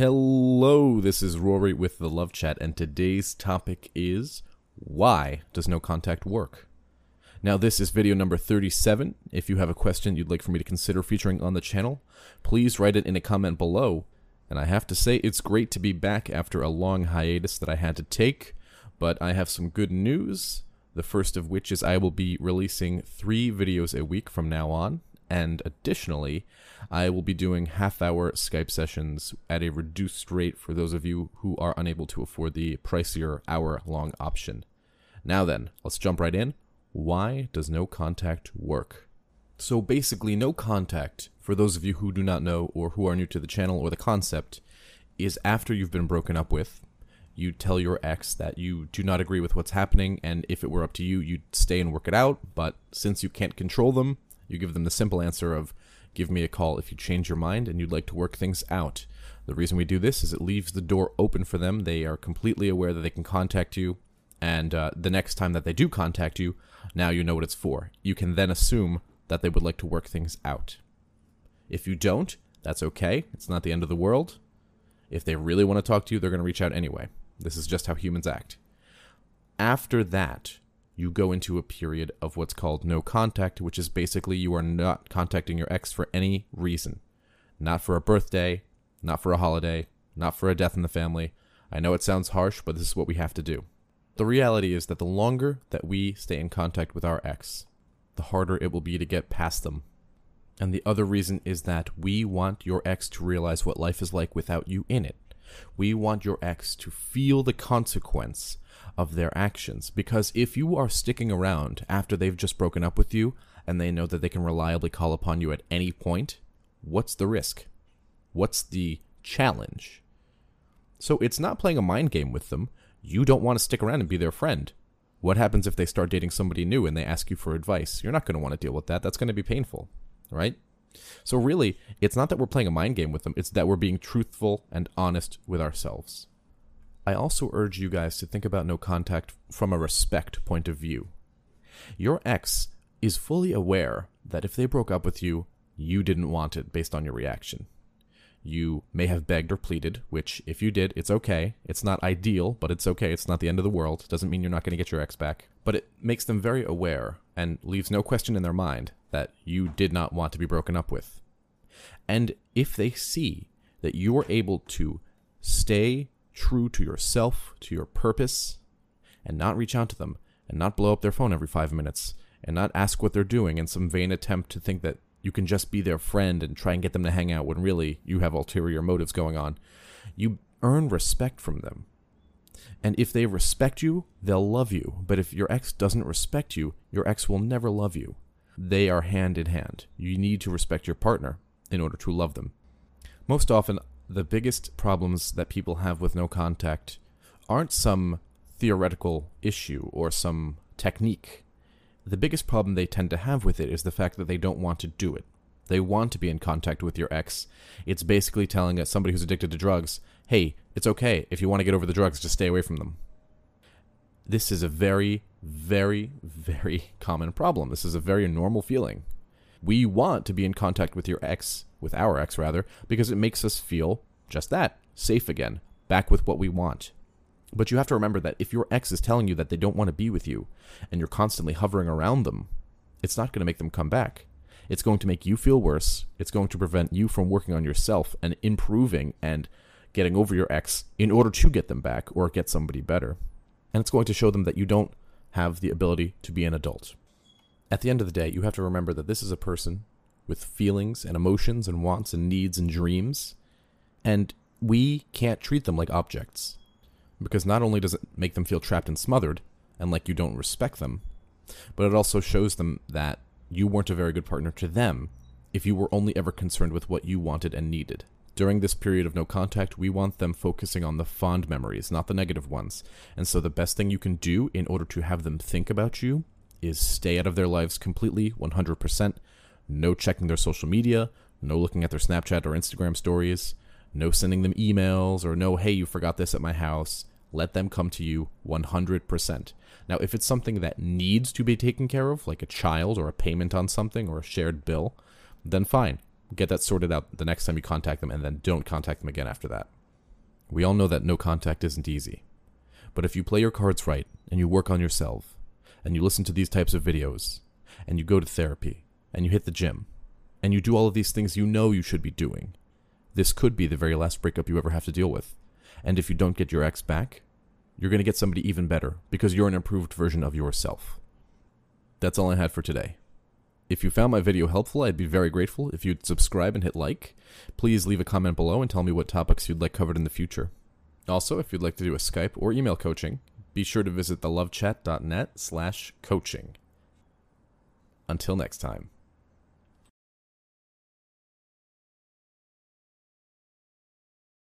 Hello, this is Rory with the Love Chat, and today's topic is why does no contact work? Now, this is video number 37. If you have a question you'd like for me to consider featuring on the channel, please write it in a comment below. And I have to say, it's great to be back after a long hiatus that I had to take, but I have some good news. The first of which is I will be releasing three videos a week from now on, and additionally, I will be doing half hour Skype sessions at a reduced rate for those of you who are unable to afford the pricier hour long option. Now then, let's jump right in. Why does no contact work? So basically, no contact, for those of you who do not know or who are new to the channel or the concept, is after you've been broken up with, you tell your ex that you do not agree with what's happening, and if it were up to you, you'd stay and work it out, but since you can't control them, you give them the simple answer of, give me a call if you change your mind and you'd like to work things out. The reason we do this is it leaves the door open for them. They are completely aware that they can contact you, and uh, the next time that they do contact you, now you know what it's for. You can then assume that they would like to work things out. If you don't, that's okay. It's not the end of the world. If they really want to talk to you, they're going to reach out anyway. This is just how humans act. After that, you go into a period of what's called no contact, which is basically you are not contacting your ex for any reason. Not for a birthday, not for a holiday, not for a death in the family. I know it sounds harsh, but this is what we have to do. The reality is that the longer that we stay in contact with our ex, the harder it will be to get past them. And the other reason is that we want your ex to realize what life is like without you in it. We want your ex to feel the consequence of their actions. Because if you are sticking around after they've just broken up with you and they know that they can reliably call upon you at any point, what's the risk? What's the challenge? So it's not playing a mind game with them. You don't want to stick around and be their friend. What happens if they start dating somebody new and they ask you for advice? You're not going to want to deal with that. That's going to be painful, right? So, really, it's not that we're playing a mind game with them, it's that we're being truthful and honest with ourselves. I also urge you guys to think about no contact from a respect point of view. Your ex is fully aware that if they broke up with you, you didn't want it based on your reaction. You may have begged or pleaded, which, if you did, it's okay. It's not ideal, but it's okay. It's not the end of the world. Doesn't mean you're not going to get your ex back. But it makes them very aware and leaves no question in their mind that you did not want to be broken up with. And if they see that you are able to stay true to yourself, to your purpose, and not reach out to them, and not blow up their phone every five minutes, and not ask what they're doing in some vain attempt to think that you can just be their friend and try and get them to hang out when really you have ulterior motives going on. You earn respect from them. And if they respect you, they'll love you. But if your ex doesn't respect you, your ex will never love you. They are hand in hand. You need to respect your partner in order to love them. Most often, the biggest problems that people have with no contact aren't some theoretical issue or some technique the biggest problem they tend to have with it is the fact that they don't want to do it. They want to be in contact with your ex. It's basically telling somebody who's addicted to drugs, hey, it's okay if you want to get over the drugs, just stay away from them. This is a very, very, very common problem. This is a very normal feeling. We want to be in contact with your ex, with our ex rather, because it makes us feel just that safe again, back with what we want. But you have to remember that if your ex is telling you that they don't want to be with you and you're constantly hovering around them, it's not going to make them come back. It's going to make you feel worse. It's going to prevent you from working on yourself and improving and getting over your ex in order to get them back or get somebody better. And it's going to show them that you don't have the ability to be an adult. At the end of the day, you have to remember that this is a person with feelings and emotions and wants and needs and dreams. And we can't treat them like objects because not only does it make them feel trapped and smothered and like you don't respect them, but it also shows them that you weren't a very good partner to them if you were only ever concerned with what you wanted and needed. During this period of no contact, we want them focusing on the fond memories, not the negative ones. And so, the best thing you can do in order to have them think about you is stay out of their lives completely, 100%. No checking their social media, no looking at their Snapchat or Instagram stories, no sending them emails, or no, hey, you forgot this at my house. Let them come to you 100%. Now, if it's something that needs to be taken care of, like a child or a payment on something or a shared bill, then fine. Get that sorted out the next time you contact them and then don't contact them again after that. We all know that no contact isn't easy. But if you play your cards right and you work on yourself and you listen to these types of videos and you go to therapy and you hit the gym and you do all of these things you know you should be doing, this could be the very last breakup you ever have to deal with. And if you don't get your ex back, you're going to get somebody even better because you're an improved version of yourself. That's all I had for today. If you found my video helpful, I'd be very grateful if you'd subscribe and hit like. Please leave a comment below and tell me what topics you'd like covered in the future. Also, if you'd like to do a Skype or email coaching, be sure to visit thelovechat.net slash coaching. Until next time.